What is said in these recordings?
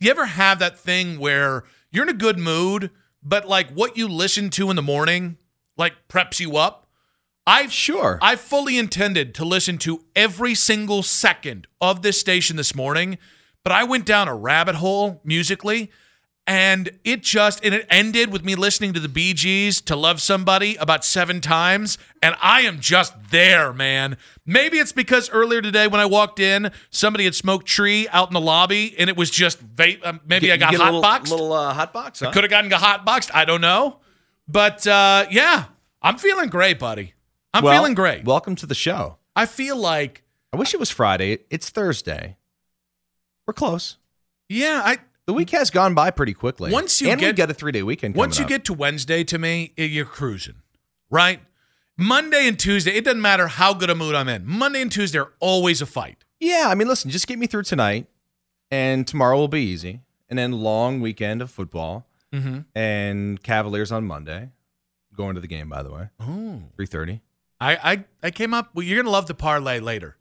You ever have that thing where you're in a good mood, but like what you listen to in the morning, like preps you up? I've Sure. I fully intended to listen to every single second of this station this morning, but I went down a rabbit hole musically, and it just and it ended with me listening to the Bee Gees to Love Somebody about seven times, and I am just there, man. Maybe it's because earlier today when I walked in, somebody had smoked tree out in the lobby, and it was just vape. Um, maybe I got You get a hot little, boxed. Little uh, hot box. Huh? Could have gotten a hot boxed. I don't know. But uh, yeah, I'm feeling great, buddy. I'm Well, feeling great. Welcome to the show. I feel like, I wish it was Friday. It's Thursday. We're close. yeah, I The week has gone by pretty quickly. Once you and we get- get a three day weekend. once you up. get to Wednesday, to me, you're cruising, right? Monday and Tuesday, it doesn't matter how good a mood I'm in. Monday and Tuesday are always a fight. yeah, I mean, listen, just get me through tonight, and tomorrow will be easy, and then long weekend of football, Mm-hmm. and Cavaliers on Monday. Going to the game, by the way, Oh, three thirty. I, I I came up. Well, you're gonna love the parlay later.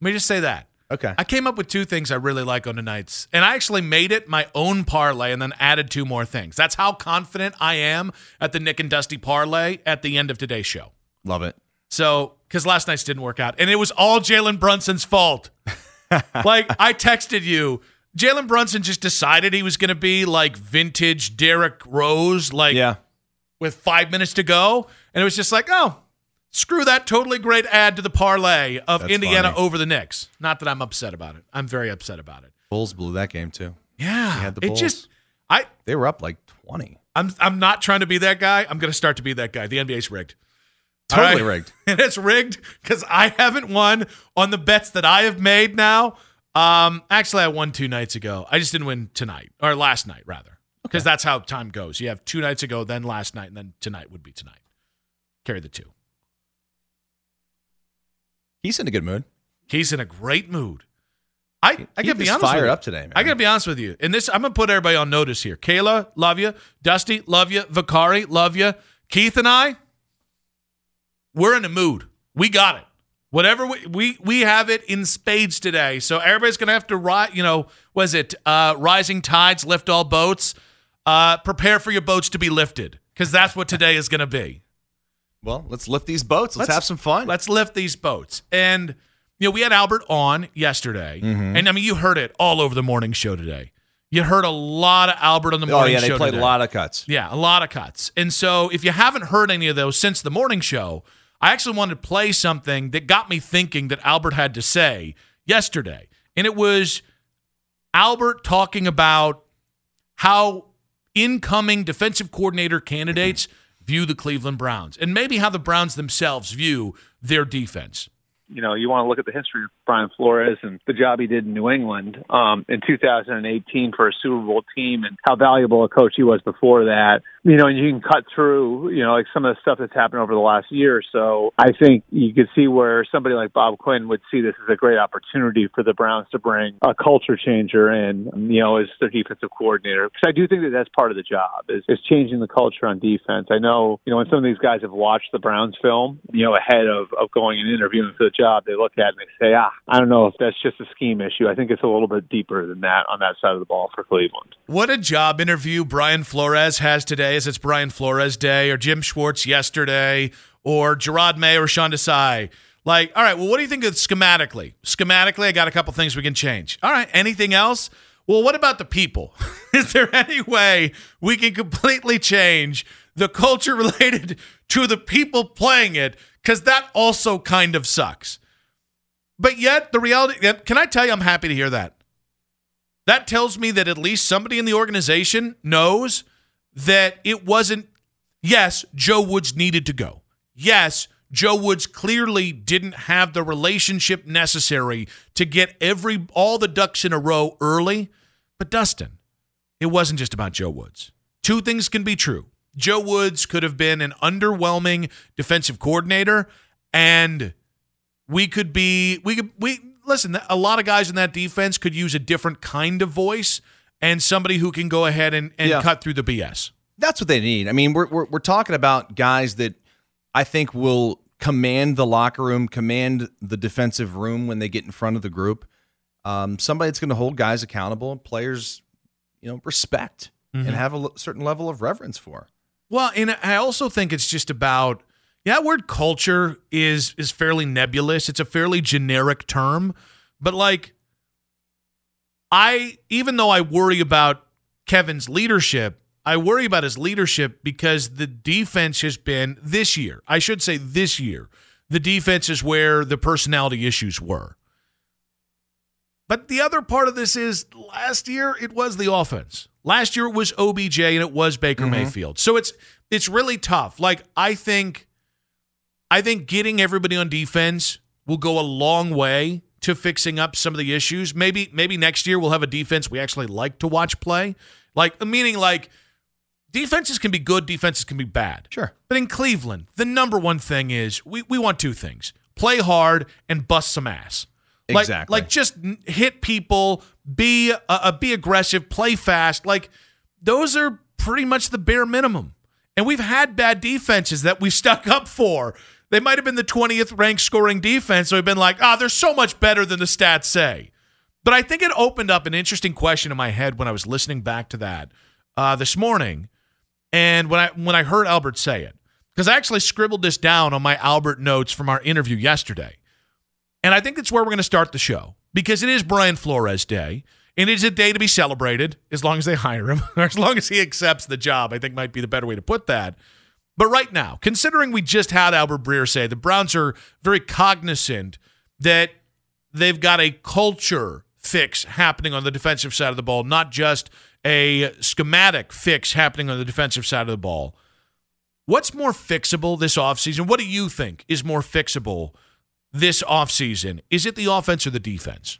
Let me just say that. Okay. I came up with two things I really like on the nights, and I actually made it my own parlay and then added two more things. That's how confident I am at the Nick and Dusty parlay at the end of today's show. Love it. So, because last night's didn't work out, and it was all Jalen Brunson's fault. like I texted you, Jalen Brunson just decided he was going to be like vintage Derrick Rose, like Yeah. with five minutes to go, and it was just like, oh, screw that totally great ad to the parlay of That's Indiana funny. over the Knicks. Not that I'm upset about it. I'm very upset about it. Bulls blew that game too. Yeah, had the it Bulls. just I They were up like twenty. I'm I'm not trying to be that guy. I'm going to start to be that guy. The NBA's rigged. Totally right? rigged. and it's rigged because I haven't won on the bets that I have made now. Um, actually, I won two nights ago. I just didn't win tonight or last night, rather, because that's how time goes. You have two nights ago, then last night, and then tonight would be tonight. Carry the two. He's in a good mood. He's in a great mood. I, I He gotta be honest fired with you. up today, man. I gotta be honest with you. And this, I'm gonna put everybody on notice here. Kayla, love you. Dusty, love you. Vakari, love you. Keith and I, we're in a mood. We got it. Whatever we we, we have it in spades today. So everybody's gonna have to rise. You know, was it uh, rising tides lift all boats? Uh, prepare for your boats to be lifted because that's what today is gonna be. Well, let's lift these boats. Let's, have some fun. Let's lift these boats. And you know, we had Albert on yesterday, Mm-hmm. and I mean, you heard it all over the morning show today. You heard a lot of Albert on the morning show. oh yeah, they played today. a lot of cuts. Yeah, a lot of cuts. And so, if you haven't heard any of those since the morning show, I actually wanted to play something that got me thinking that Albert had to say yesterday. And it was Albert talking about how incoming defensive coordinator candidates view the Cleveland Browns and maybe how the Browns themselves view their defense. you know, you want to look at the history Brian Flores and the job he did in New England um, in 2018 for a Super Bowl team and how valuable a coach he was before that. You know, and you can cut through, you know, like some of the stuff that's happened over the last year or so. I think you could see where somebody like Bob Quinn would see this as a great opportunity for the Browns to bring a culture changer in, you know, as their defensive coordinator. Because I do think that that's part of the job is, is changing the culture on defense. I know, you know, when some of these guys have watched the Browns film, you know, ahead of, of going and interviewing for the job, they look at it and they say, ah, I don't know if that's just a scheme issue. I think it's a little bit deeper than that on that side of the ball for Cleveland. What a job interview Brian Flores has today, as it's Brian Flores Day, or Jim Schwartz yesterday, or Gerard May or Sean Desai. Like, all right, well, what do you think of schematically? Schematically, I got a couple things we can change. All right, anything else? Well, what about the people? Is there any way we can completely change the culture related to the people playing it? Because that also kind of sucks. But yet, the reality, can I tell you, I'm happy to hear that. That tells me that at least somebody in the organization knows that it wasn't, yes, Joe Woods needed to go. Yes, Joe Woods clearly didn't have the relationship necessary to get every all the ducks in a row early. But Dustin, it wasn't just about Joe Woods. Two things can be true. Joe Woods could have been an underwhelming defensive coordinator, and we could be we could we listen. A lot of guys in that defense could use a different kind of voice and somebody who can go ahead and, and Yeah. cut through the BS. That's what they need. I mean, we're, we're we're talking about guys that I think will command the locker room, command the defensive room when they get in front of the group. Um, somebody that's going to hold guys accountable and players, you know, respect and have a certain level of reverence for. Well, and I also think it's just about yeah, that word culture is is fairly nebulous. It's a fairly generic term, but like I even though I worry about Kevin's leadership, I worry about his leadership because the defense has been this year. I should say this year. The defense is where the personality issues were. But the other part of this is last year it was the offense. Last year it was OBJ and it was Baker mm-hmm. Mayfield. So it's it's really tough. Like I think I think getting everybody on defense will go a long way to fixing up some of the issues. Maybe maybe next year we'll have a defense we actually like to watch play. Like meaning like defenses can be good, defenses can be bad. Sure. But in Cleveland, the number one thing is we, we want two things. Play hard and bust some ass. Like, Exactly. Like just hit people, be uh, uh, be aggressive, play fast. Like those are pretty much the bare minimum. And we've had bad defenses that we've stuck up for. They might have been the 20th ranked scoring defense. So we've been like, ah, they're so much better than the stats say. But I think it opened up an interesting question in my head when I was listening back to that uh, this morning, and when I when I heard Albert say it, because I actually scribbled this down on my Albert notes from our interview yesterday, and I think that's where we're going to start the show because it is Brian Flores Day, and it is a day to be celebrated as long as they hire him or as long as he accepts the job. I think might be the better way to put that. But right now, considering we just had Albert Breer say the Browns are very cognizant that they've got a culture fix happening on the defensive side of the ball, not just a schematic fix happening on the defensive side of the ball. What's more fixable this offseason? What do you think is more fixable this offseason? Is it the offense or the defense?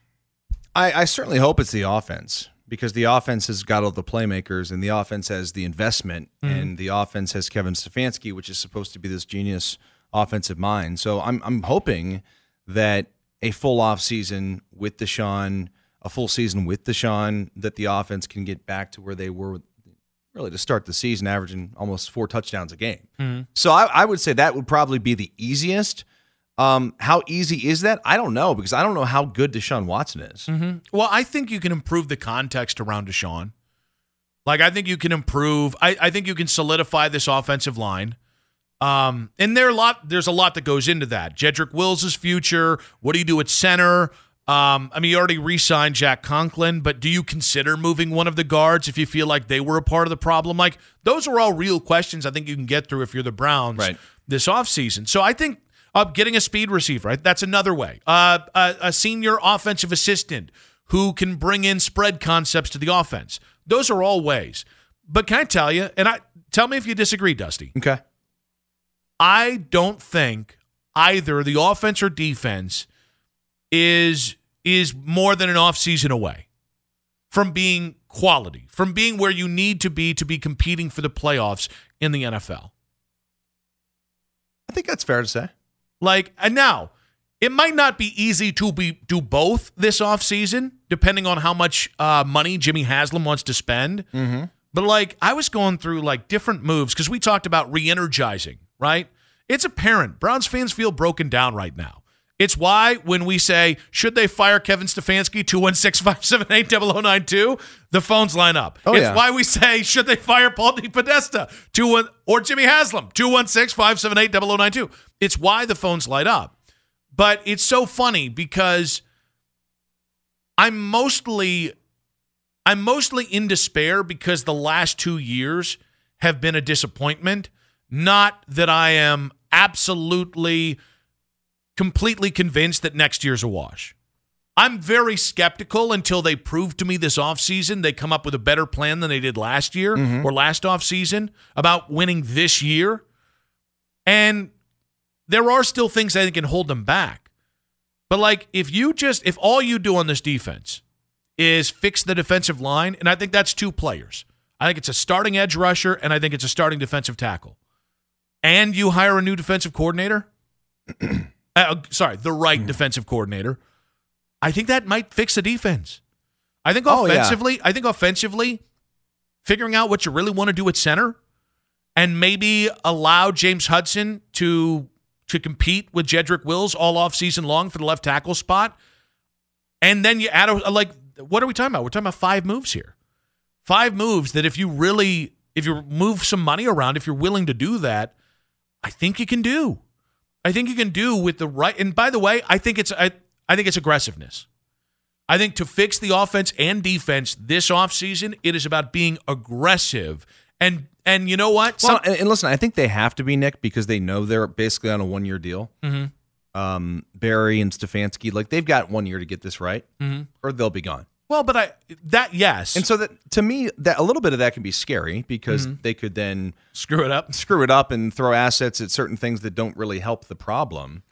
I, I certainly hope it's the offense because the offense has got all the playmakers and the offense has the investment hmm. and the offense has Kevin Stefanski, which is supposed to be this genius offensive mind. So I'm I'm hoping that a full off season with Deshaun, a full season with Deshaun, that the offense can get back to where they were really to start the season, averaging almost four touchdowns a game. Hmm. So I, I would say that would probably be the easiest. Um, how easy is that? I don't know because I don't know how good Deshaun Watson is. Well, I think you can improve the context around Deshaun. Like I think you can improve. I, I think you can solidify this offensive line. Um, and there a lot. There's a lot that goes into that. Jedrick Wills' future. What do you do at center? Um, I mean, you already re-signed Jack Conklin, but do you consider moving one of the guards if you feel like they were a part of the problem? Like those are all real questions. I think you can get through if you're the Browns Right. this offseason. So I think uh, getting a speed receiver, right? That's another way. Uh, a, a senior offensive assistant who can bring in spread concepts to the offense. Those are all ways. But can I tell you, and I tell me if you disagree, Dusty. Okay. I don't think either the offense or defense is is more than an offseason away from being quality, from being where you need to be to be competing for the playoffs in the NFL. I think that's fair to say. Like, and now it might not be easy to be do both this offseason, depending on how much uh, money Jimmy Haslam wants to spend. Mm-hmm. But like, I was going through like different moves because we talked about re-energizing, right? It's apparent Browns fans feel broken down right now. It's why when we say, should they fire Kevin Stefanski, 216 578 0092, the phones line up. Oh, it's yeah. why we say, should they fire Paul DePodesta, 21 or Jimmy Haslam, 216 578 0092. It's why the phones light up. But it's so funny because I'm mostly I'm mostly in despair because the last 2 years have been a disappointment, not that I am absolutely completely convinced that next year's a wash. I'm very skeptical until they prove to me this offseason they come up with a better plan than they did last year mm-hmm. or last offseason about winning this year. And there are still things I think can hold them back. But like if you just if all you do on this defense is fix the defensive line, and I think that's two players. I think it's a starting edge rusher, and I think it's a starting defensive tackle. And you hire a new defensive coordinator. uh, sorry, the right defensive coordinator. I think that might fix the defense. I think Oh, yeah. offensively, I think offensively, figuring out what you really want to do at center, and maybe allow James Hudson to to compete with Jedrick Wills all off season long for the left tackle spot, and then you add a, like what are we talking about? We're talking about five moves here, five moves that if you really if you move some money around, if you're willing to do that, I think you can do. I think you can do with the right. And by the way, I think it's I, I think it's aggressiveness. I think to fix the offense and defense this offseason, it is about being aggressive. And and you know what? Well, Some- and, and listen, I think they have to be Nick because they know they're basically on a one year deal. Mhm. Um, Berry and Stefanski, like they've got one year to get this right, Mhm. or they'll be gone. Well, but I that yes, And so that to me, that a little bit of that can be scary because Mm-hmm. they could then screw it up. screw it up and throw assets at certain things that don't really help the problem.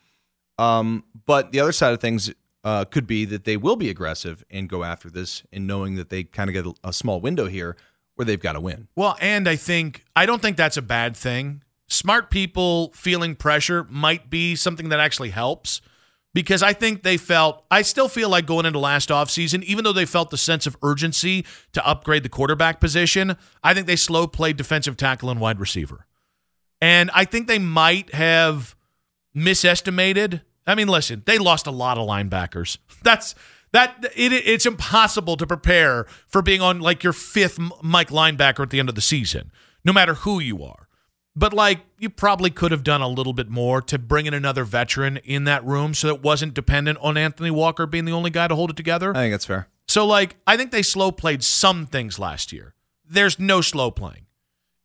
Um, but the other side of things uh, could be that they will be aggressive and go after this, and knowing that they kind of get a, a small window here where they've got to win. Well, and I think I don't think that's a bad thing. Smart people feeling pressure might be something that actually helps because I think they felt I still feel like going into last offseason, even though they felt the sense of urgency to upgrade the quarterback position, I think they slow played defensive tackle and wide receiver. And I think they might have misestimated. I mean, listen, they lost a lot of linebackers. That's that it, it's impossible to prepare for being on like your fifth Mike linebacker at the end of the season, no matter who you are. But like you probably could have done a little bit more to bring in another veteran in that room so it wasn't dependent on Anthony Walker being the only guy to hold it together. I think that's fair. So, like, I think they slow played some things last year. There's no slow playing.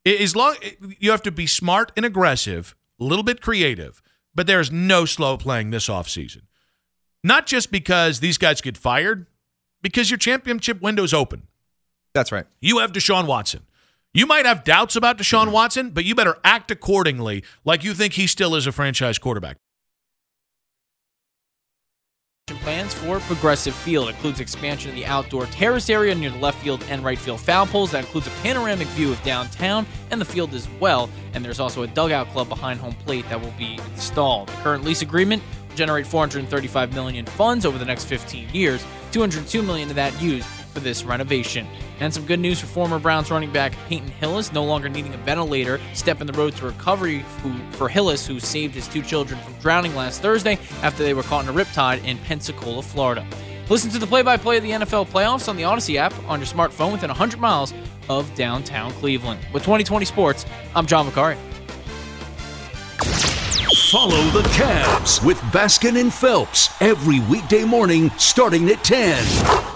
As long you have to be smart and aggressive, a little bit creative, but there's no slow playing this offseason. Not just because these guys get fired, because your championship window's open. That's right. You have Deshaun Watson. You might have doubts about Deshaun Watson, but you better act accordingly like you think he still is a franchise quarterback. Plans for Progressive Field includes expansion of the outdoor terrace area near the left field and right field foul poles. That includes a panoramic view of downtown and the field as well. And there's also a dugout club behind home plate that will be installed. The current lease agreement will generate 435 million funds over the next 15 years. 202 million of that used for this renovation. And some good news for former Browns running back Peyton Hillis, no longer needing a ventilator, step in the road to recovery for Hillis, who saved his two children from drowning last Thursday after they were caught in a riptide in Pensacola, Florida. Listen to the play-by-play of the NFL playoffs on the Odyssey app on your smartphone within 100 miles of downtown Cleveland. With 2020 Sports, I'm John McCarry. Follow the Cavs with Baskin and Phelps every weekday morning starting at 10.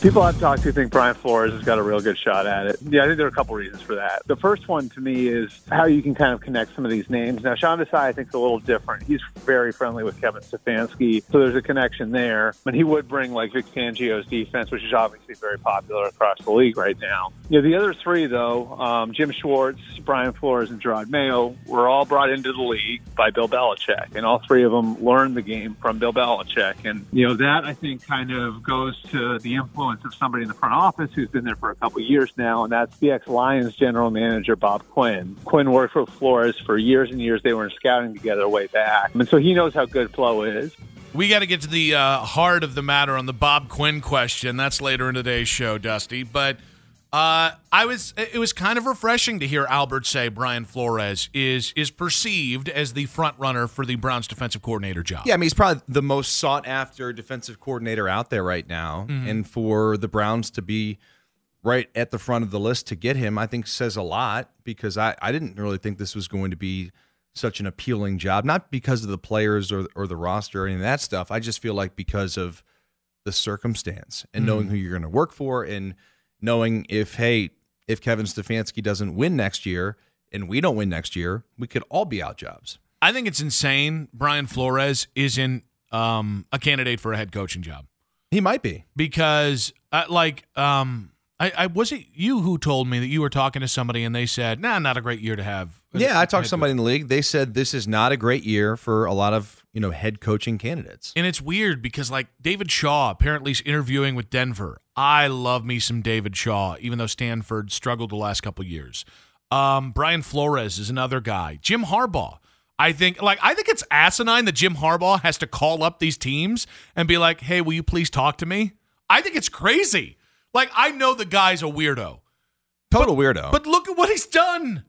People I've talked to think Brian Flores has got a real good shot at it. Yeah, I think there are a couple reasons for that. The first one to me is how you can kind of connect some of these names. Now, Sean Desai, I think, is a little different. He's very friendly with Kevin Stefanski, so there's a connection there. But he would bring like Vic Fangio's defense, which is obviously very popular across the league right now. You know, the other three, though, um, Jim Schwartz, Brian Flores, and Gerard Mayo, were all brought into the league by Bill Belichick, and all three of them learned the game from Bill Belichick. And you know that I think kind of goes to the influence of somebody in the front office who's been there for a couple years now, and that's the ex-Lions general manager Bob Quinn. Quinn worked for Flores for years and years. They were in scouting together way back, and so he knows how good Flo is. We got to get to the uh, heart of the matter on the Bob Quinn question. That's later in today's show, Dusty. But uh, I was it was kind of refreshing to hear Albert say Brian Flores is is perceived as the front runner for the Browns defensive coordinator job. Yeah, I mean, he's probably the most sought after defensive coordinator out there right now. And for the Browns to be right at the front of the list to get him, I think says a lot because I, I didn't really think this was going to be such an appealing job, not because of the players or, or the roster or any of that stuff. I just feel like because of the circumstance and knowing who you're going to work for and knowing if, hey, if Kevin Stefanski doesn't win next year and we don't win next year, we could all be out jobs. I think it's insane. Brian Flores isn't um, a candidate for a head coaching job He might be. because, uh, like, um, I, I was it you who told me that you were talking to somebody and they said, "Nah, not a great year to have." Yeah, I talked to somebody in the league. They said this is not a great year for a lot of you know head coaching candidates. And it's weird because like David Shaw apparently is interviewing with Denver. I love me some David Shaw, even though Stanford struggled the last couple years. Um, Brian Flores is another guy. Jim Harbaugh. I think like I think it's asinine that Jim Harbaugh has to call up these teams and be like, "Hey, will you please talk to me?" I think it's crazy. Like I know the guy's a weirdo, Total weirdo. but look at what he's done.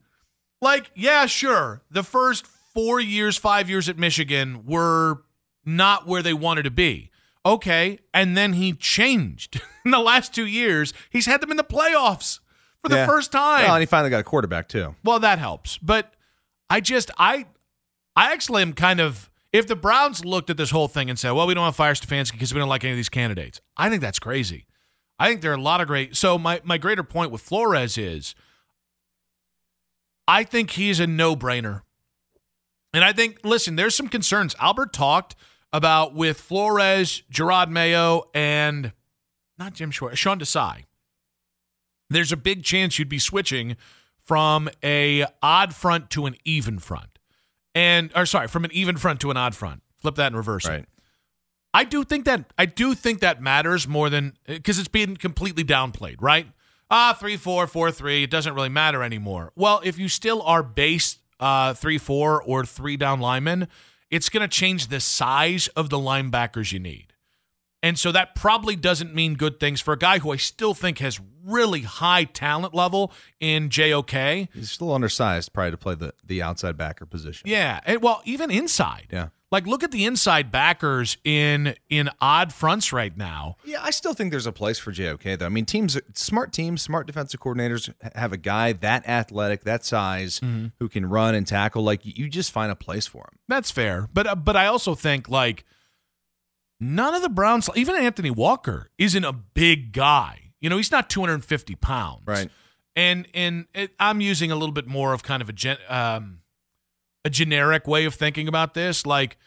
Like, yeah, sure. The first four years, five years at Michigan were not where they wanted to be. Okay. And then he changed. in the last two years, he's had them in the playoffs for the Yeah. first time. Well, and he finally got a quarterback too. Well, that helps. But I just I I actually am kind of if the Browns looked at this whole thing and said, "Well, we don't want to fire Stefanski because we don't like any of these candidates," I think that's crazy. I think there are a lot of great. So my my greater point with Flores is, I think he's a no brainer. And I think, listen, there's some concerns. Albert talked about with Flores, Gerard Mayo, and not Jim Schwartz, Sean Desai. There's a big chance you'd be switching from a odd front to an even front. And or sorry, from an even front to an odd front. Flip that in reverse Right. I do think that I do think that matters more than because it's being completely downplayed, right? Ah, three four four three. It doesn't really matter anymore. Well, if you still are base uh, three four or three down linemen, it's going to change the size of the linebackers you need, and so that probably doesn't mean good things for a guy who I still think has really high talent level in JOK. He's still undersized, probably to play the the outside backer position. Yeah, and well, even inside. Yeah. Like look at the inside backers in in odd fronts right now. Yeah, I still think there's a place for JOK though. I mean, teams, smart teams, smart defensive coordinators have a guy that athletic, that size, Mm-hmm. who can run and tackle. Like you just find a place for him. That's fair, but uh, but I also think like none of the Browns, even Anthony Walker, isn't a big guy. You know, he's not 250 pounds, Right. And and it, I'm using a little bit more of kind of a gen, um, a generic way of thinking about this. Like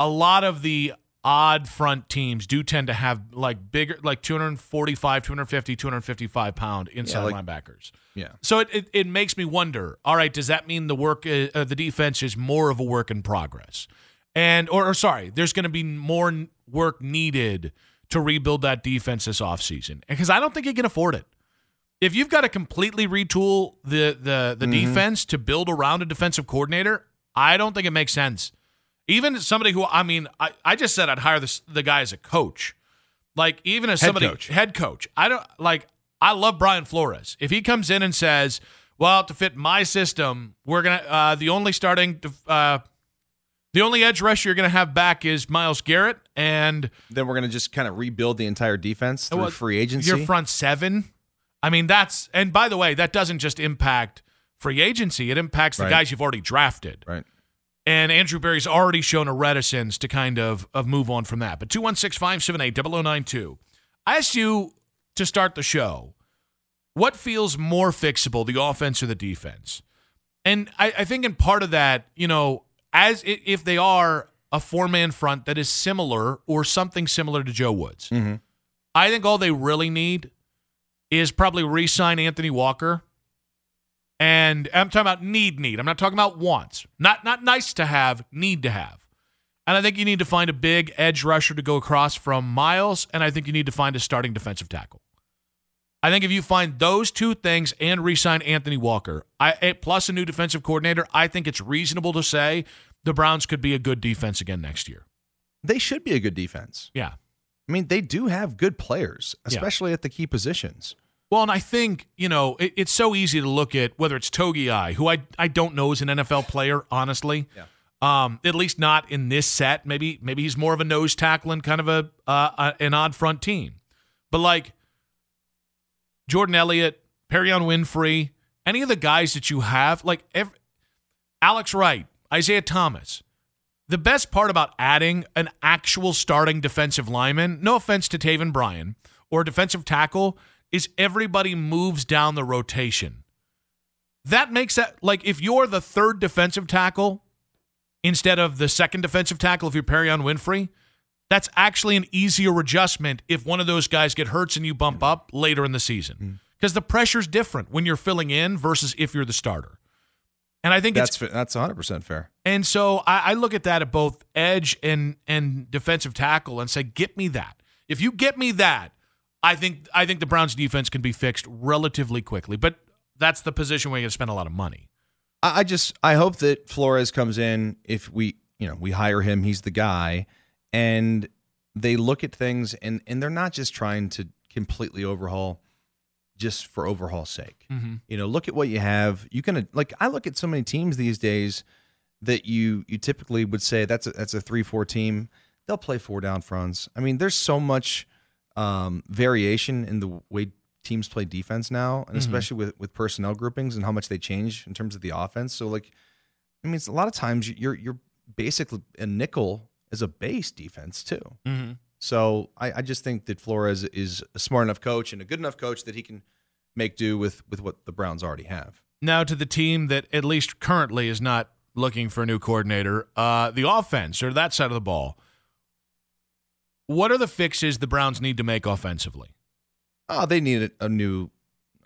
a lot of the odd front teams do tend to have like bigger, like 245, 250, 255 pound inside like- linebackers. Yeah. So it, it, it makes me wonder. All right, does that mean the work, uh, uh, the defense is more of a work in progress, and or, or sorry, there's going to be more work needed to rebuild that defense this offseason? Because I don't think you can afford it. If you've got to completely retool the the the defense to build around a defensive coordinator, I don't think it makes sense. Even somebody who I mean, I, I just said I'd hire this the guy as a coach. Like even as Head somebody coach. head coach, I don't like. I love Brian Flores. If he comes in and says, "Well, to fit my system, we're gonna uh, the only starting uh, the only edge rusher you're gonna have back is Myles Garrett, and Then we're gonna just kind of rebuild the entire defense through well, free agency. your front seven." I mean, that's and by the way, that doesn't just impact free agency; it impacts the Right. guys you've already drafted. right. And Andrew Berry's already shown a reticence to kind of of move on from that. But 216 578 0092. I asked you to start the show what feels more fixable, the offense or the defense? And I, I think in part of that, you know, as if they are a four man front that is similar or something similar to Joe Woods, mm-hmm. I think all they really need is probably re sign Anthony Walker. And I'm talking about need, need. I'm not talking about wants. Not not nice to have, need to have. And I think you need to find a big edge rusher to go across from Myles, and I think you need to find a starting defensive tackle. I think if you find those two things and re-sign Anthony Walker, I eh, plus a new defensive coordinator, I think it's reasonable to say the Browns could be a good defense again next year. They should be a good defense. Yeah. I mean, they do have good players, Yeah. especially at the key positions. Well, and I think, you know, it, it's so easy to look at whether it's Togiai, who I, I don't know is an NFL player, honestly. Yeah. Um, at least not in this set. Maybe maybe he's more of a nose tackling kind of a uh, an odd front team. But like Jordan Elliott, Perrion Winfrey, any of the guys that you have, like ev Alex Wright, Isaiah Thomas. The best part about adding an actual starting defensive lineman, no offense to Taven Bryan, or defensive tackle, is everybody moves down the rotation. That makes that like if you're the third defensive tackle instead of the second defensive tackle if you're Perrion Winfrey, that's actually an easier adjustment if one of those guys get hurts and you bump up later in the season. Hmm. Because the pressure's different when you're filling in versus if you're the starter. And I think it's That's that's 100 percent fair. And so I, I look at that at both edge and and defensive tackle and say, get me that. If you get me that, I think I think the Browns defense can be fixed relatively quickly. But that's the position where you spend a lot of money. I I just I hope that Flores comes in if we you know we hire him he's the guy and they look at things and and they're not just trying to completely overhaul just for overhaul's sake. Mm-hmm. You know, look at what you have. You can like I look at so many teams these days that you you typically would say that's a, that's a 3-4 team. They'll play four down fronts. I mean, there's so much um, variation in the way teams play defense now, and especially with with personnel groupings and how much they change in terms of the offense. So like, I mean, it's a lot of times you're you're basically a nickel as a base defense too. Mm-hmm. So I, I just think that Flores is a smart enough coach and a good enough coach that he can make do with with what the Browns already have. Now to the team that at least currently is not looking for a new coordinator, uh, the offense or that side of the ball. What are the fixes the Browns need to make offensively? Oh, they need a, a new,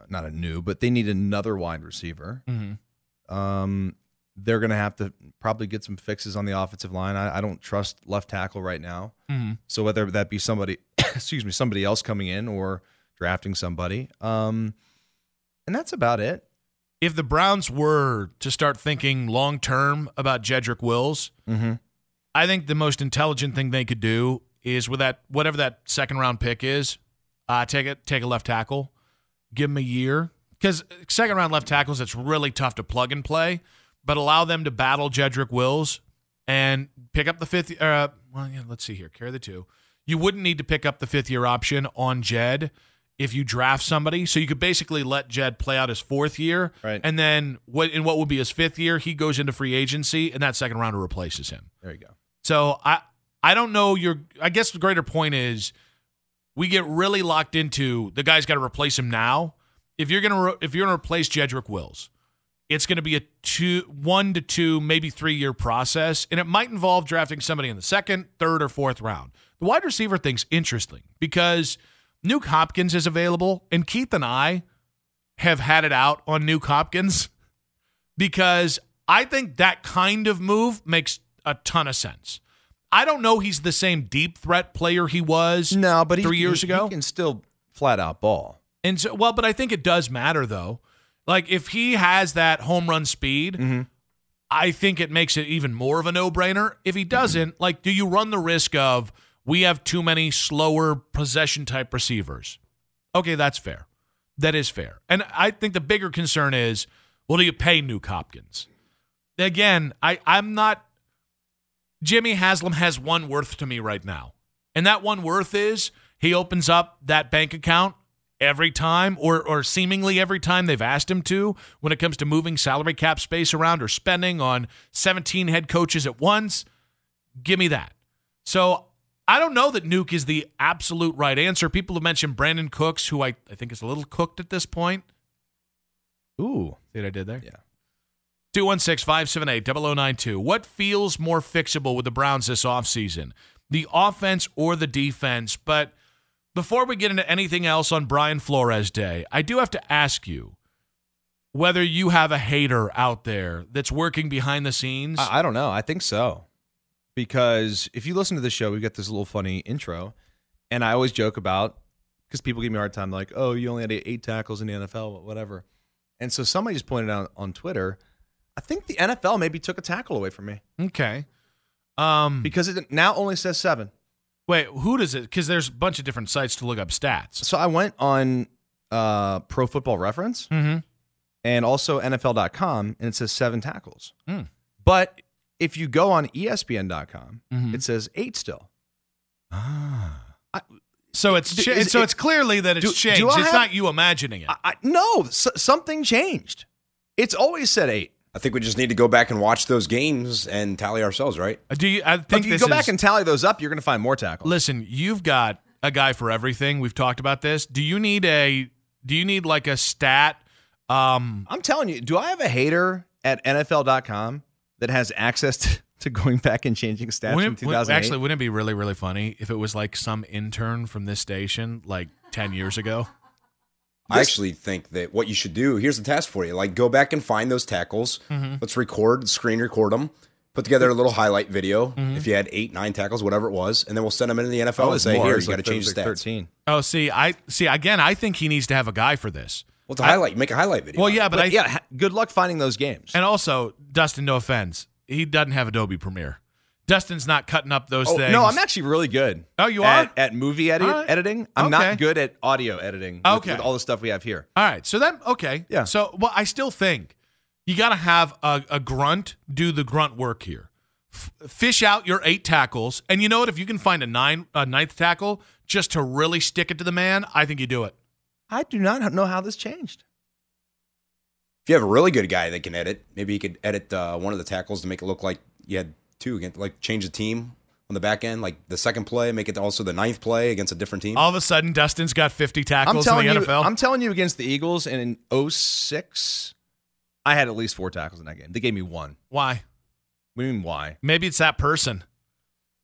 not a new, but they need another wide receiver. Mm-hmm. Um, they're going to have to probably get some fixes on the offensive line. I, I don't trust left tackle right now. Mm-hmm. So whether that be somebody, excuse me, somebody else coming in or drafting somebody, um, and that's about it. If the Browns were to start thinking long term about Jedrick Wills, Mm-hmm. I think the most intelligent thing they could do is with that whatever that second round pick is, uh, take it take a left tackle, give him a year because second round left tackles it's really tough to plug and play, but allow them to battle Jedrick Wills and pick up the fifth. Uh, well, yeah, let's see here, carry the two. You wouldn't need to pick up the fifth year option on Jed if you draft somebody, so you could basically let Jed play out his fourth year, Right. and then what in what would be his fifth year, he goes into free agency, and that second rounder replaces him. There you go. So I I don't know your I guess the greater point is we get really locked into the guy's got to replace him now. If you're gonna re- if you're gonna replace Jedrick Wills, it's gonna be a two one to two maybe three year process, and it might involve drafting somebody in the second, third, or fourth round. The wide receiver thing's interesting because Nuk Hopkins is available, and Keith and I have had it out on Nuk Hopkins because I think that kind of move makes a ton of sense. I don't know he's the same deep threat player he was No, but he, three years he- ago. he can still flat out ball. And so, well, but I think it does matter though. Like if he has that home run speed, Mm-hmm. I think it makes it even more of a no brainer. If he doesn't, like, do you run the risk of we have too many slower possession type receivers? Okay, that's fair. That is fair. And I think the bigger concern is, well, do you pay Nuk Hopkins? Again, I, I'm not. Jimmy Haslam has one worth to me right now. And that one worth is he opens up that bank account every time or or seemingly every time they've asked him to when it comes to moving salary cap space around or spending on 17 head coaches at once. Give me that. So I don't know that Nuk is the absolute right answer. People have mentioned Brandin Cooks, who I, I think is a little cooked at this point. Ooh, See what I did there? yeah. 216 578 0092. What feels more fixable with the Browns this offseason? The offense or the defense? But before we get into anything else on Brian Flores Day, I do have to ask you whether you have a hater out there that's working behind the scenes. I, I don't know. I think so. Because if you listen to the show, we get this little funny intro, and I always joke about because people give me a hard time, like, "Oh, you only had eight, eight tackles in the NFL, whatever." And so somebody just pointed out on Twitter, I think the NFL maybe took a tackle away from me okay. Um, because it now only says seven. wait, who does it? Because there's a bunch of different sites to look up stats. So I went on uh, Pro Football Reference Mm-hmm. and also NFL.com, and it says seven tackles. Mm. But if you go on ESPN.com, Mhm. it says eight still. Ah, So it's D- cha- is so it- it's clearly that it's do- changed. do it's have- not you imagining it. I, I, no, s- something changed. It's always said eight. I think we just need to go back and watch those games and tally ourselves, right? Do you? I But think if you this go back and tally those up, you're going to find more tackles. Listen, you've got a guy for everything. We've talked about this. Do you need a do you need like a stat um I'm telling you, do I have a hater at NFL.com that has access to, to going back and changing stats wouldn't from 2008? actually wouldn't it be really really funny if it was like some intern from this station like 10 years ago? I actually think that what you should do here's the task for you: like go back and find those tackles. Mm-hmm. Let's record, screen record them, put together a little highlight video. Mm-hmm. If you had eight, nine tackles, whatever it was, and then we'll send them into the NFL oh, and say, more. "Here, It's you like got to change the thir- stats." 13. Oh, see, I see again, I think he needs to have a guy for this. Well, to highlight, make a highlight video. Well, yeah, but, But, I yeah, good luck finding those games. and also Dustin no offense, he doesn't have Adobe Premiere. Dustin's not cutting up those Oh, things. no, I'm actually really good. Oh, you are? at movie edit, All right. editing. I'm Okay. not good at audio editing. With, Okay. with all the stuff we have here. All right. So that okay. Yeah. So well, I still think you got to have a, a grunt do the grunt work here. F- fish out your eight tackles, and you know what? If you can find a nine a ninth tackle just to really stick it to the man, I think you do it. I do not know how this changed. if you have a really good guy that can edit, maybe you could edit uh, one of the tackles to make it look like you had two against, like change the team on the back end, like the second play, make it also the ninth play against a different team. All of a sudden, Dustin's got fifty I'm tackles in telling the you, NFL. I'm telling you against the Eagles in 06, I had at least four tackles in that game. They gave me one. Why? What do you mean why? Maybe it's that person.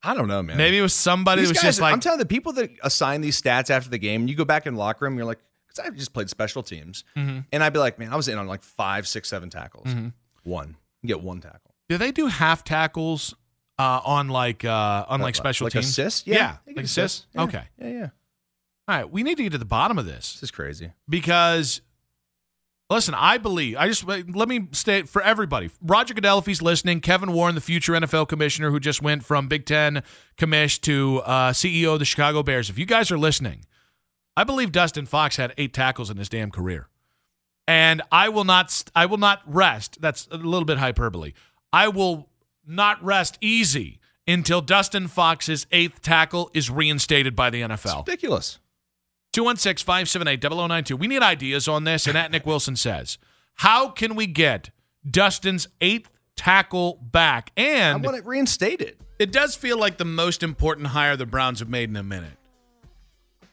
I don't know, man. Maybe it was somebody These who was guys just like, I'm telling you, the people that assign these stats after the game, you go back in the locker room, you're like, because I just played special teams, Mhm. and I'd be like, man, I was in on like five, six, seven tackles. Mhm. One, you get one tackle. do they do half tackles uh, on like uh, on like Uh, special like teams? assists? Yeah, Yeah, like get assists. assists. Yeah. Okay. Yeah, yeah. All right, we need to get to the bottom of this. This is crazy. because listen, I believe I just let me state for everybody. Roger Goodell, if he's listening, Kevin Warren, the future NFL commissioner who just went from Big Ten commish to uh, CEO of the Chicago Bears. If you guys are listening, I believe Dustin Fox had eight tackles in his damn career, and I will not I will not rest. That's a little bit hyperbole. I will not rest easy until Dustin Fox's eighth tackle is reinstated by the NFL. Ridiculous. 216 578 0092. We need ideas on this. And at Nick Wilson says, How can we get Dustin's eighth tackle back? And I want it reinstated. it does feel like the most important hire the Browns have made in a minute.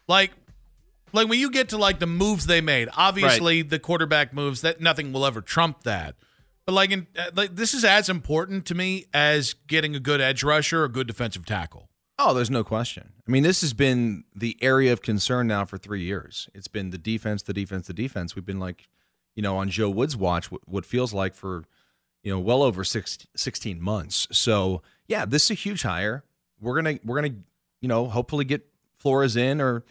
Like, like when you get to like the moves they made, obviously the quarterback moves that nothing will ever trump that. But like, in, uh, like this is as important to me as getting a good edge rusher or a good defensive tackle. Oh, there's no question. I mean, this has been the area of concern now for three years. It's been the defense, the defense, the defense. We've been like, you know, on Joe Woods' watch, what, what feels like for, you know, well over six, 16 months. So yeah, this is a huge hire. We're gonna, we're gonna, you know, hopefully get Flores in or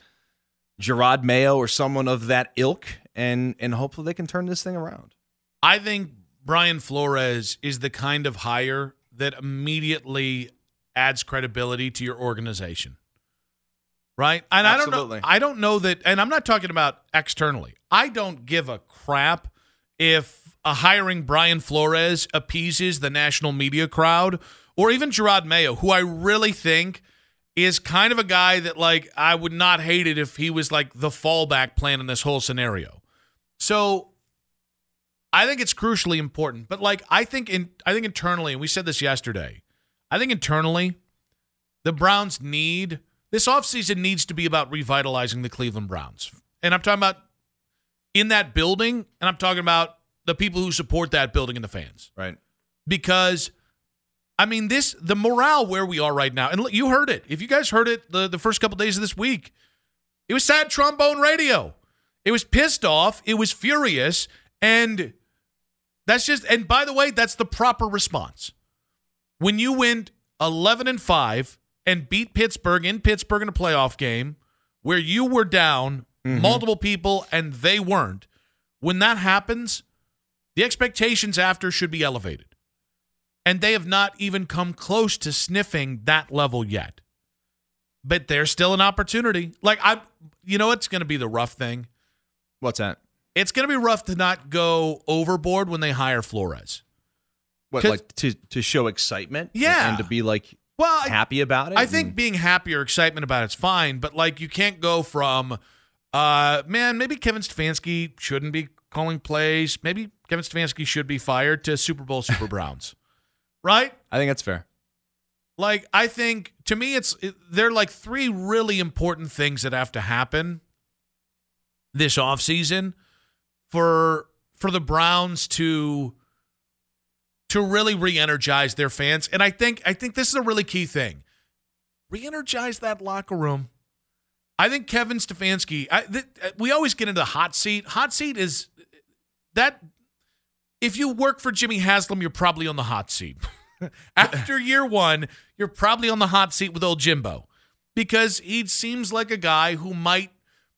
Jerod Mayo or someone of that ilk, and and hopefully they can turn this thing around. I think Brian Flores is the kind of hire that immediately adds credibility to your organization. Right? And I don't know I don't know that and I'm not talking about externally. I don't give a crap if a hiring Brian Flores appeases the national media crowd or even Jerod Mayo, who I really think is kind of a guy that like I would not hate it if he was like the fallback plan in this whole scenario. So I think it's crucially important. But like I think in I think internally, and we said this yesterday, I think internally, the Browns need this offseason needs to be about revitalizing the Cleveland Browns. And I'm talking about in that building, and I'm talking about the people who support that building and the fans. Right. Because I mean this the morale where we are right now, and look, you heard it. If you guys heard it the, the first couple days of this week, it was sad trombone radio. It was pissed off. It was furious. And that's just, and by the way, that's the proper response. When you went 11 and 5 and beat Pittsburgh in Pittsburgh in a playoff game where you were down mm-hmm. multiple people and they weren't, when that happens, the expectations after should be elevated. And they have not even come close to sniffing that level yet. But there's still an opportunity. Like I you know what's going to be the rough thing? What's that? It's going to be rough to not go overboard when they hire Flores. What like to to show excitement? Yeah. and to be like Well, happy about it. I think being happy or excitement about it's fine, but like you can't go from, uh, man, maybe Kevin Stefanski shouldn't be calling plays. Maybe Kevin Stefanski should be fired to Super Bowl Super Browns, right? I think that's fair. Like I think to me, it's it, there are like three really important things that have to happen this offseason for for the Browns to to really re-energize their fans. And I think I think this is a really key thing. Re-energize that locker room. I think Kevin Stefanski. I, th- uh, we always get into the hot seat. Hot seat is that. If you work for Jimmy Haslam, you're probably on the hot seat. After year one, you're probably on the hot seat with old Jimbo because he seems like a guy who might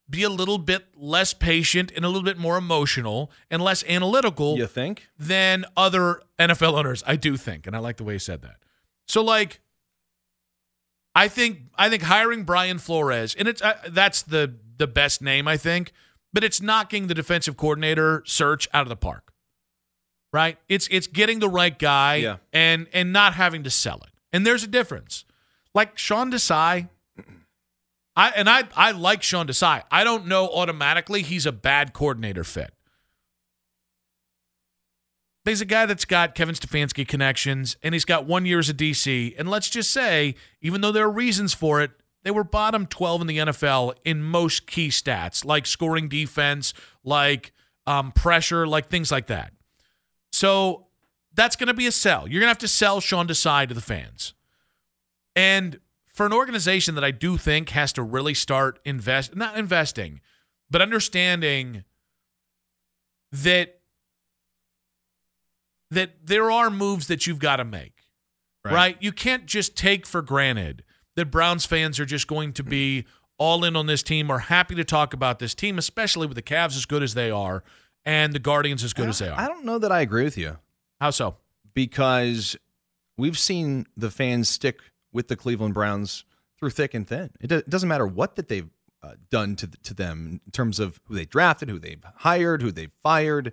be a little bit less patient and a little bit more emotional and less analytical You think? than other NFL owners. I do think, and I like the way he said that. So, like, I think I think hiring Brian Flores, and it's uh, that's the the best name I think, but it's knocking the defensive coordinator search out of the park. Right? It's it's getting the right guy Yeah. and and not having to sell it. And there's a difference. Like Sean Desai, I and I I like Sean Desai. I don't know automatically he's a bad coordinator fit. He's a guy that's got Kevin Stefanski connections, and he's got one year as a DC. And let's just say, even though there are reasons for it, they were bottom 12 in the NFL in most key stats, like scoring defense, like um, pressure, like things like that. So that's going to be a sell. You're going to have to sell Sean Desai to the fans. And for an organization that I do think has to really start invest not investing, but understanding that that there are moves that you've got to make. Right. right? You can't just take for granted that Browns fans are just going to be all in on this team or happy to talk about this team, especially with the Cavs as good as they are and the Guardians as good as they are. I don't know that I agree with you. How so? Because we've seen the fans stick with the Cleveland Browns through thick and thin. It, do, it doesn't matter what that they've uh, done to to them in terms of who they drafted, who they've hired, who they've fired,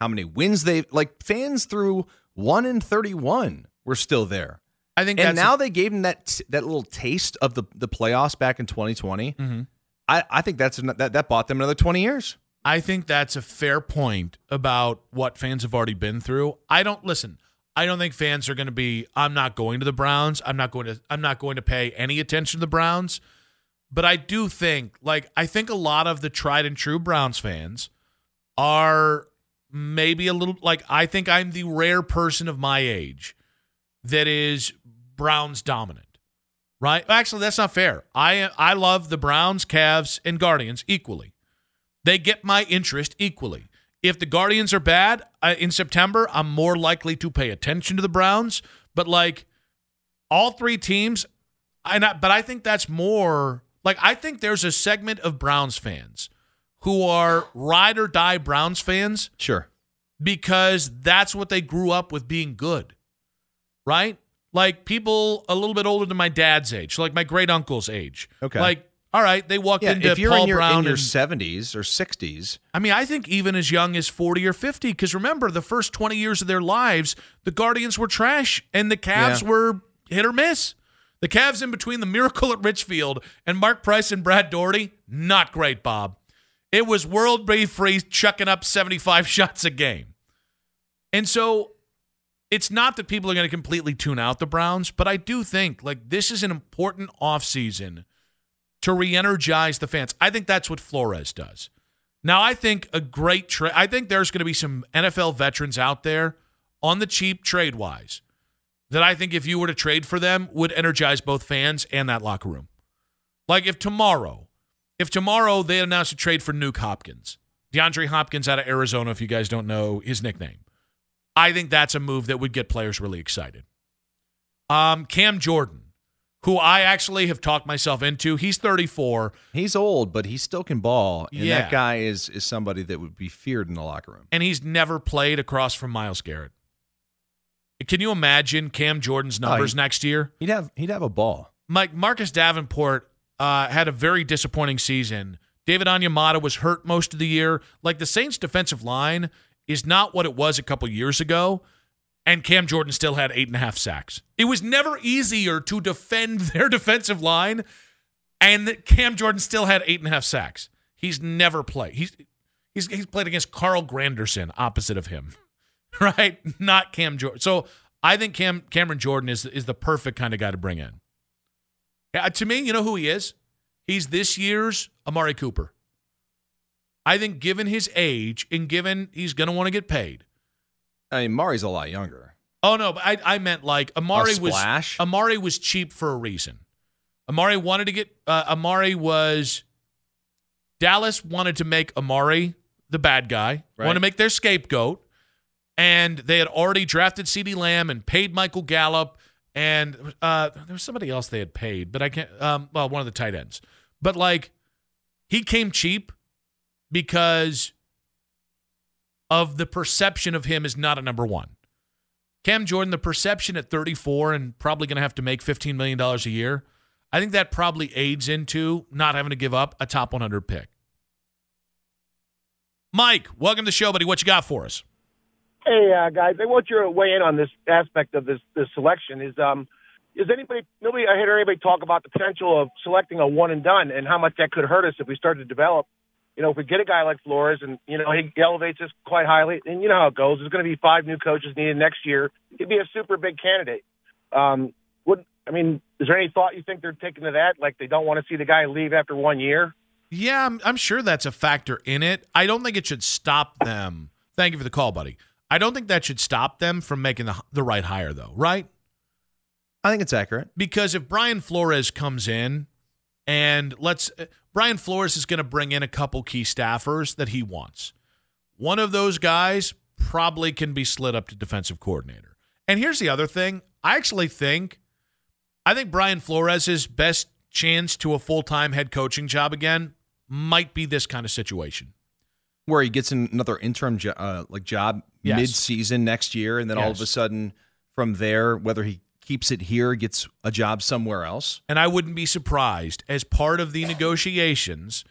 how many wins they like. Fans through one in thirty one were still there. I think, and now they gave them that that little taste of the the playoffs back in 2020. Mm-hmm. I, I think that's that that bought them another 20 years. I think that's a fair point about what fans have already been through. I don't listen. I don't think fans are going to be. I'm not going to the Browns. I'm not going to. I'm not going to pay any attention to the Browns. But I do think, like, I think a lot of the tried and true Browns fans are maybe a little like. I think I'm the rare person of my age that is Browns dominant. Right? Actually, that's not fair. I I love the Browns, Cavs, and Guardians equally. They get my interest equally. If the Guardians are bad uh, in September, I'm more likely to pay attention to the Browns. But like all three teams, and I, but I think that's more like I think there's a segment of Browns fans who are ride or die Browns fans. Sure. Because that's what they grew up with being good. Right? Like people a little bit older than my dad's age, like my great uncle's age. Okay. Like all right, they walked yeah, into if you're Paul in your, Brown in your and, 70s or 60s. I mean, I think even as young as 40 or 50, because remember, the first 20 years of their lives, the Guardians were trash and the Cavs Yeah. were hit or miss. The Cavs in between the miracle at Richfield and Mark Price and Brad Daugherty, not great, Bob. It was World B. Free chucking up 75 shots a game. And so it's not that people are going to completely tune out the Browns, but I do think like this is an important offseason to re-energize the fans. I think that's what Flores does. Now, I think a great trade. I think there's going to be some NFL veterans out there on the cheap trade wise that I think if you were to trade for them would energize both fans and that locker room. Like if tomorrow, if tomorrow they announced a trade for Nuk Hopkins, DeAndre Hopkins out of Arizona, if you guys don't know his nickname, I think that's a move that would get players really excited. Um, Cam Jordan, who I actually have talked myself into, he's 34. He's old, but he still can ball. And Yeah. that guy is is somebody that would be feared in the locker room. and he's never played across from Myles Garrett. Can you imagine Cam Jordan's Oh, numbers he- next year? He'd have he'd have a ball. Mike Marcus Davenport uh, had a very disappointing season. David Onyemata was hurt most of the year. Like the Saints' defensive line is not what it was a couple years ago, and Cam Jordan still had eight and a half sacks. It was never easier to defend their defensive line, and Cam Jordan still had eight and a half sacks. He's never played. He's he's he's played against Carl Granderson, opposite of him, right? Not Cam Jordan. So I think Cam Cameron Jordan is is the perfect kind of guy to bring in. Yeah, to me, you know who he is? He's this year's Amari Cooper. I think, given his age and given he's going to want to get paid. I mean, Mari's a lot younger. Oh no, but I, I meant like Amari was? Amari was cheap for a reason. Amari wanted to get uh, Amari was Dallas wanted to make Amari the bad guy, Right. wanted to make their scapegoat, and they had already drafted CeeDee Lamb and paid Michael Gallup, and uh, there was somebody else they had paid, but I can't. Um, well, one of the tight ends, but like he came cheap because of the perception of him is not a number one. Cam Jordan, the perception at 34 and probably going to have to make $15 million a year, I think that probably aids into not having to give up a top 100 pick. Mike, welcome to the show, buddy. What you got for us? Hey uh, guys, I want your weigh in on this aspect of this this selection. Is um is anybody nobody I heard anybody talk about the potential of selecting a one and done and how much that could hurt us if we start to develop. You know, if we get a guy like Flores and you know he elevates us quite highly, and you know how it goes. There's going to be five new coaches needed next year. He'd be a super big candidate. Um, would I mean? Is there any thought you think they're taking to that? Like they don't want to see the guy leave after one year? Yeah, I'm, I'm sure that's a factor in it. I don't think it should stop them. Thank you for the call, buddy. I don't think that should stop them from making the, the right hire, though, right? I think it's accurate. Because if Brian Flores comes in and let's, Brian Flores is going to bring in a couple key staffers that he wants. One of those guys probably can be slid up to defensive coordinator. And here's the other thing I actually think, I think Brian Flores' best chance to a full time head coaching job again might be this kind of situation where he gets another interim jo- uh, like job Yes. mid-season next year, and then all of a sudden, from there, whether he keeps it here, gets a job somewhere else. And I wouldn't be surprised as part of the negotiations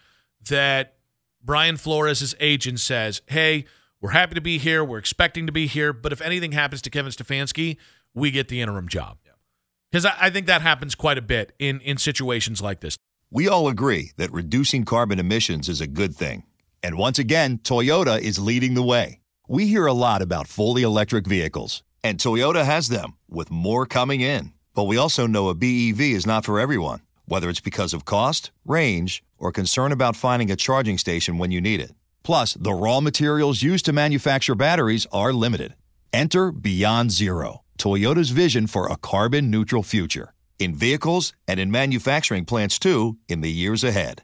that Brian Flores' agent says, Hey, we're happy to be here. We're expecting to be here. But if anything happens to Kevin Stefanski, we get the interim job. Because I, I think that happens quite a bit in, in situations like this. We all agree that reducing carbon emissions is a good thing. And once again, Toyota is leading the way. We hear a lot about fully electric vehicles, and Toyota has them, with more coming in. But we also know a BEV is not for everyone, whether it's because of cost, range, or concern about finding a charging station when you need it. Plus, the raw materials used to manufacture batteries are limited. Enter Beyond Zero, Toyota's vision for a carbon neutral future in vehicles and in manufacturing plants too in the years ahead.